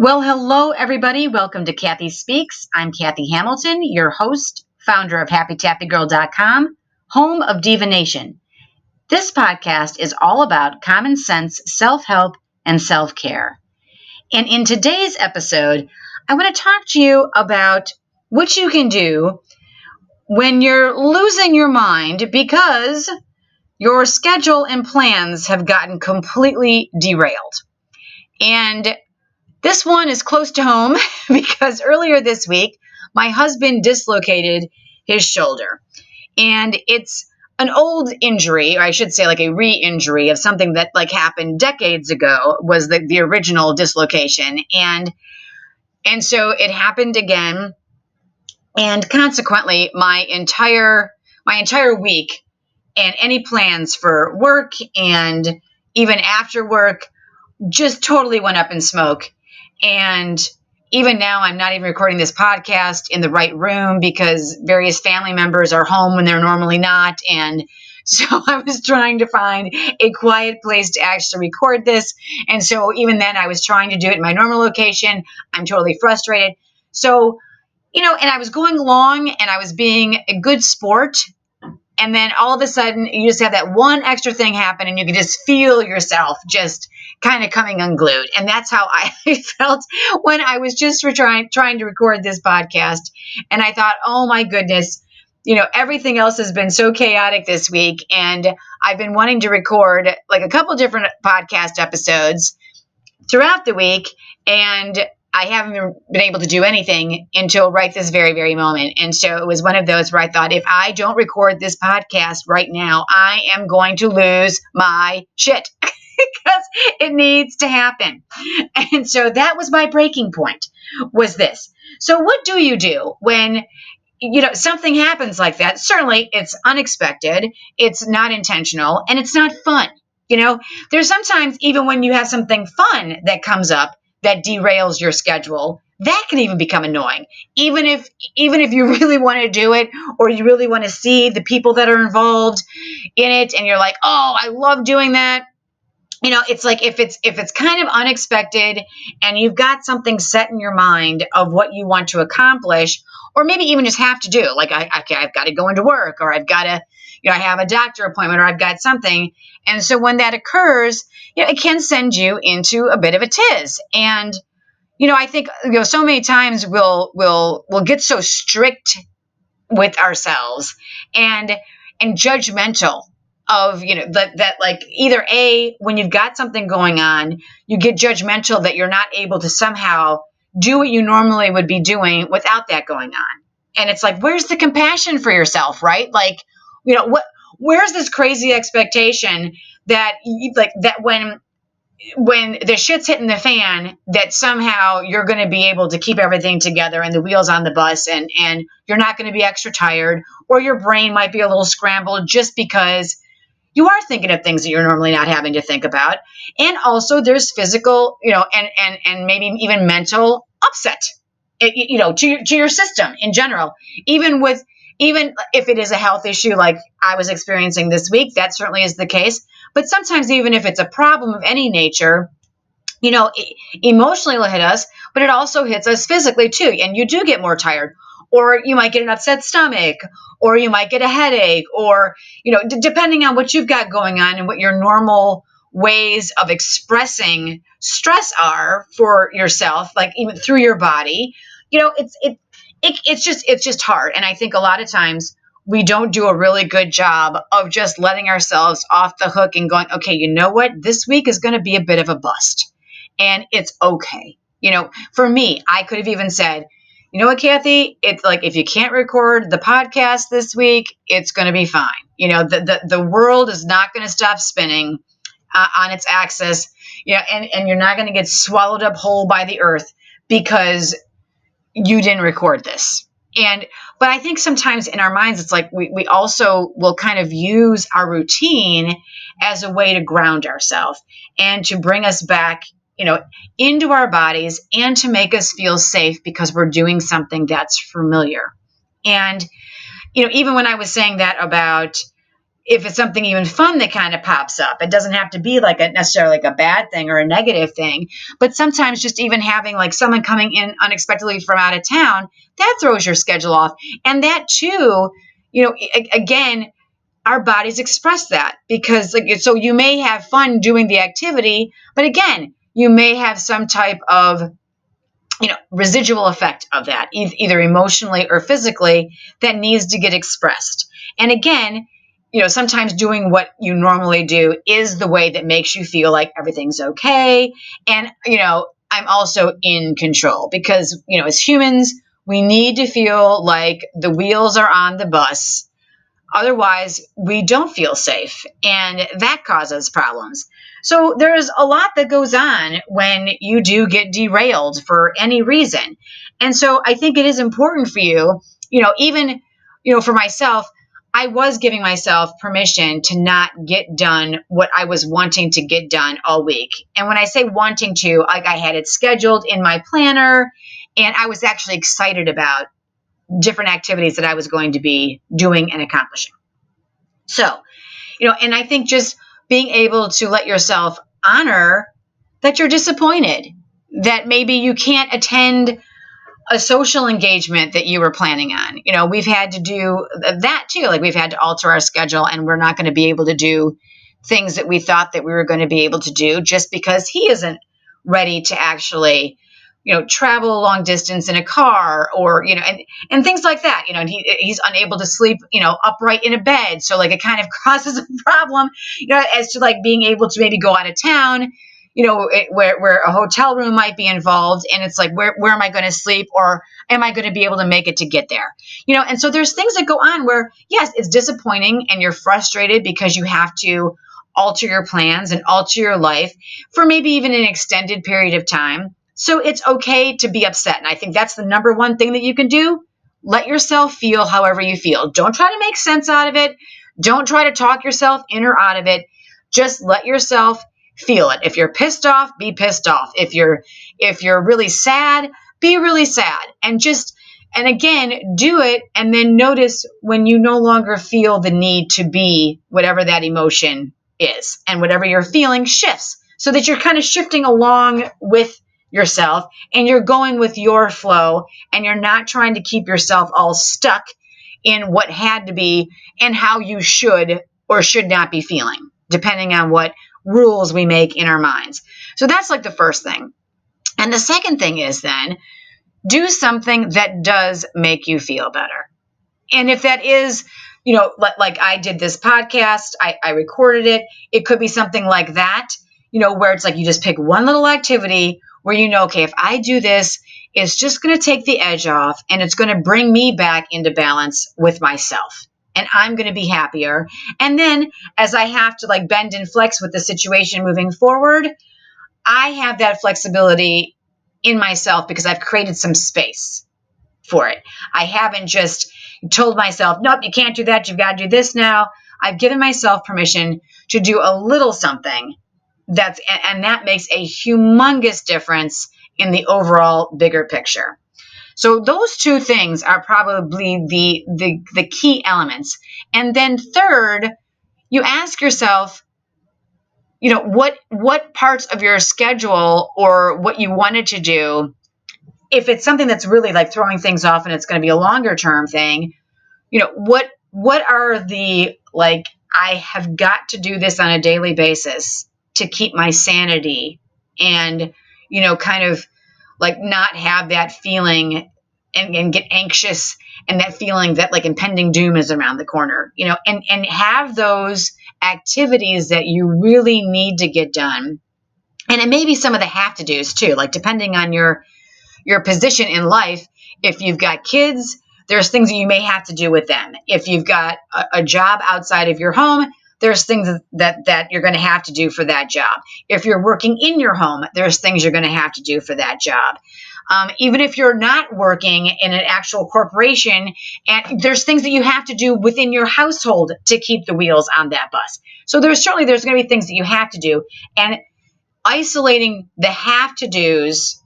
Well, hello, everybody. Welcome to Kathy Speaks. I'm Kathy Hamilton, your host, founder of HappyTappyGirl.com, home of Diva Nation. This podcast is all about common sense, self help, and self care. And in today's episode, I want to talk to you about what you can do when you're losing your mind because your schedule and plans have gotten completely derailed. And this one is close to home because earlier this week, my husband dislocated his shoulder. And it's an old injury, or I should say like a re-injury of something that like happened decades ago was the, the original dislocation. And and so it happened again. And consequently, my entire my entire week and any plans for work and even after work just totally went up in smoke and even now, I'm not even recording this podcast in the right room because various family members are home when they're normally not. And so I was trying to find a quiet place to actually record this. And so even then, I was trying to do it in my normal location. I'm totally frustrated. So, you know, and I was going along and I was being a good sport. And then all of a sudden, you just have that one extra thing happen, and you can just feel yourself just kind of coming unglued. And that's how I felt when I was just trying trying to record this podcast. And I thought, oh my goodness, you know, everything else has been so chaotic this week, and I've been wanting to record like a couple different podcast episodes throughout the week, and I haven't been able to do anything until right this very, very moment. And so it was one of those where I thought, if I don't record this podcast right now, I am going to lose my shit. Because it needs to happen. And so that was my breaking point was this. So what do you do when you know something happens like that? Certainly it's unexpected, it's not intentional, and it's not fun. You know, there's sometimes even when you have something fun that comes up that derails your schedule, that can even become annoying even if even if you really want to do it or you really want to see the people that are involved in it and you're like oh i love doing that you know it's like if it's if it's kind of unexpected and you've got something set in your mind of what you want to accomplish or maybe even just have to do like I, okay i've got to go into work or i've got to you know i have a doctor appointment or i've got something. And so when that occurs you know it can send you into a bit of a tiz. And you know i think you know so many times we'll we'll we'll get so strict with ourselves and and judgmental of you know that that like either a when you've got something going on you get judgmental that you're not able to somehow do what you normally would be doing without that going on. And it's like where's the compassion for yourself right? Like you know what where's this crazy expectation that like that when when the shit's hitting the fan that somehow you're going to be able to keep everything together and the wheels on the bus and and you're not going to be extra tired or your brain might be a little scrambled just because you are thinking of things that you're normally not having to think about. And also there's physical, you know, and and and maybe even mental upset, you know, to your, to your system in general. Even with even if it is a health issue like I was experiencing this week, that certainly is the case. But sometimes even if it's a problem of any nature, you know, emotionally it'll hit us, but it also hits us physically too. And you do get more tired or you might get an upset stomach or you might get a headache or you know d- depending on what you've got going on and what your normal ways of expressing stress are for yourself like even through your body you know it's it, it it's just it's just hard. And i think a lot of times we don't do a really good job of just letting ourselves off the hook and going okay you know what? This week is going to be a bit of a bust. And it's okay. You know for me i could have even said you know what, Kathy? It's like if you can't record the podcast this week, it's going to be fine. You know, the, the, the world is not going to stop spinning uh, on its axis, you know, and, and you're not going to get swallowed up whole by the earth because you didn't record this. And, but I think sometimes in our minds, it's like we, we also will kind of use our routine as a way to ground ourselves and to bring us back you know, into our bodies and to make us feel safe because we're doing something that's familiar. And, you know, even when I was saying that about, if it's something even fun that kind of pops up. It doesn't have to be like a necessarily like a bad thing or a negative thing, but sometimes just even having like someone coming in unexpectedly from out of town, that throws your schedule off. And that too, you know, again, our bodies express that because like so you may have fun doing the activity, but again, you may have some type of you know residual effect of that either emotionally or physically that needs to get expressed. And again you know sometimes doing what you normally do is the way that makes you feel like everything's okay. And you know i'm also in control because you know as humans we need to feel like the wheels are on the bus Otherwise, we don't feel safe, and that causes problems. So, there's a lot that goes on when you do get derailed for any reason. And so, I think it is important for you, you know, even, you know, for myself, I was giving myself permission to not get done what I was wanting to get done all week. And when I say wanting to, like I had it scheduled in my planner and I was actually excited about different activities that I was going to be doing and accomplishing. So, you know, and I think just being able to let yourself honor that you're disappointed, that maybe you can't attend a social engagement that you were planning on. You know, we've had to do that too. Like we've had to alter our schedule and we're not going to be able to do things that we thought that we were going to be able to do just because he isn't ready to actually you know travel a long distance in a car or you know and and things like that you know and he he's unable to sleep you know upright in a bed. So like it kind of causes a problem you know as to like being able to maybe go out of town you know it, where where a hotel room might be involved. And it's like where where am I going to sleep or am I going to be able to make it to get there? You know and so there's things that go on where yes it's disappointing and you're frustrated because you have to alter your plans and alter your life for maybe even an extended period of time so it's okay to be upset. And I think that's the number one thing that you can do. Let yourself feel however you feel. Don't try to make sense out of it. Don't try to talk yourself in or out of it. Just let yourself feel it. If you're pissed off, be pissed off. If you're if you're really sad, be really sad. And just and again, do it and then notice when you no longer feel the need to be whatever that emotion is and whatever you're feeling shifts so that you're kind of shifting along with yourself and you're going with your flow and you're not trying to keep yourself all stuck in what had to be and how you should or should not be feeling, depending on what rules we make in our minds. So that's like the first thing. And the second thing is then do something that does make you feel better. And if that is, you know, like I did this podcast, I, I recorded it, it could be something like that, you know, where it's like you just pick one little activity where you know, okay, if I do this, it's just going to take the edge off and it's going to bring me back into balance with myself. And I'm going to be happier. And then as I have to like bend and flex with the situation moving forward, I have that flexibility in myself because I've created some space for it. I haven't just told myself, nope, you can't do that. You've got to do this now. I've given myself permission to do a little something that's and that makes a humongous difference in the overall bigger picture. So those two things are probably the, the, the key elements. And then third, you ask yourself, you know, what what parts of your schedule or what you wanted to do, if it's something that's really like throwing things off and it's going to be a longer term thing, you know, what what are the like I have got to do this on a daily basis to keep my sanity and, you know, kind of like not have that feeling and, and get anxious and that feeling that like impending doom is around the corner, you know, and, and have those activities that you really need to get done. And it may be some of the have to do's too, like depending on your your position in life. If you've got kids, there's things that you may have to do with them. If you've got a, a job outside of your home, there's things that that you're going to have to do for that job. If you're working in your home, there's things you're going to have to do for that job. Um, even if you're not working in an actual corporation, and there's things that you have to do within your household to keep the wheels on that bus. So there's certainly there's going to be things that you have to do, and isolating the have to dos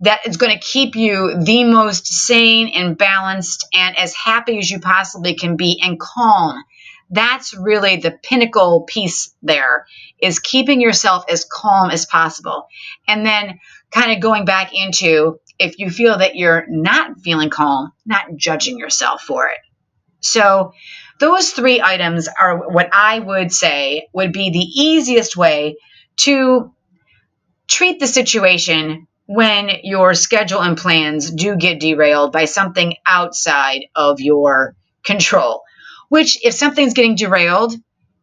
that is going to keep you the most sane and balanced and as happy as you possibly can be and calm that's really the pinnacle piece there is keeping yourself as calm as possible. And then kind of going back into if you feel that you're not feeling calm, not judging yourself for it. So, those three items are what I would say would be the easiest way to treat the situation when your schedule and plans do get derailed by something outside of your control. Which, if something's getting derailed,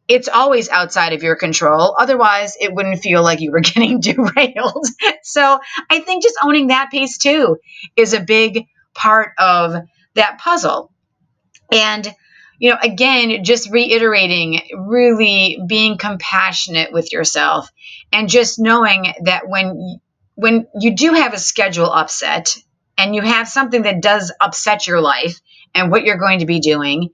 it's always outside of your control. Otherwise, it wouldn't feel like you were getting derailed. so, I think just owning that piece too is a big part of that puzzle. And you know, again, just reiterating, really being compassionate with yourself and just knowing that when when you do have a schedule upset and you have something that does upset your life and what you're going to be doing,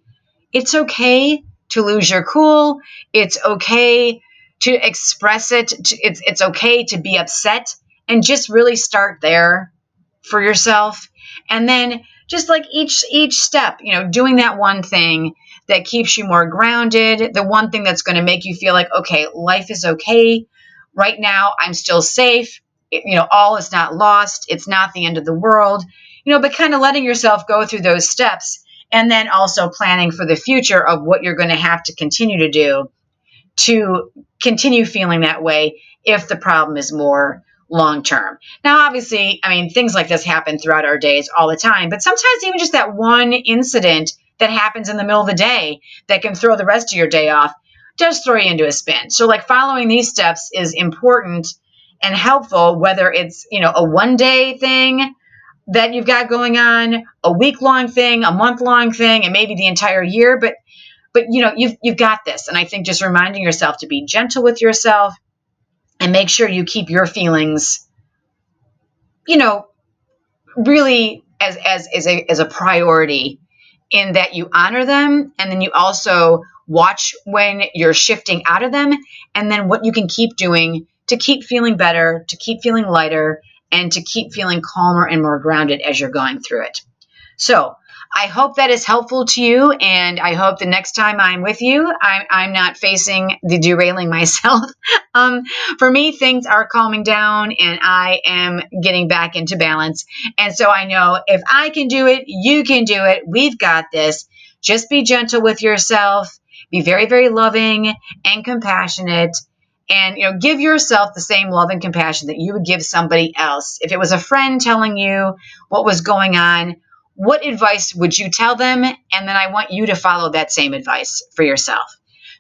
it's okay to lose your cool. It's okay to express it. It's it's okay to be upset and just really start there for yourself. And then just like each each step, you know, doing that one thing that keeps you more grounded, the one thing that's going to make you feel like okay, life is okay. Right now, I'm still safe. It, you know, all is not lost. It's not the end of the world. You know, but kind of letting yourself go through those steps and then also planning for the future of what you're going to have to continue to do to continue feeling that way if the problem is more long term. Now, obviously, I mean, things like this happen throughout our days all the time, but sometimes even just that one incident that happens in the middle of the day that can throw the rest of your day off does throw you into a spin. So, like, following these steps is important and helpful, whether it's, you know, a one day thing that you've got going on, a week long thing, a month long thing, and maybe the entire year, but but you know you've you've got this. And i think just reminding yourself to be gentle with yourself and make sure you keep your feelings you know really as as as a as a priority in that you honor them and then you also watch when you're shifting out of them and then what you can keep doing to keep feeling better to keep feeling lighter and to keep feeling calmer and more grounded as you're going through it so I hope that is helpful to you, and I hope the next time I'm with you, I'm, I'm not facing the derailing myself. um, for me, things are calming down, and I am getting back into balance. And so I know if I can do it, you can do it. We've got this. Just be gentle with yourself. Be very, very loving and compassionate and you know give yourself the same love and compassion that you would give somebody else if it was a friend telling you what was going on what advice would you tell them? And then I want you to follow that same advice for yourself.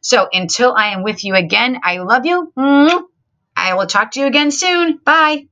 So until I am with you again, I love you. I will talk to you again soon. Bye.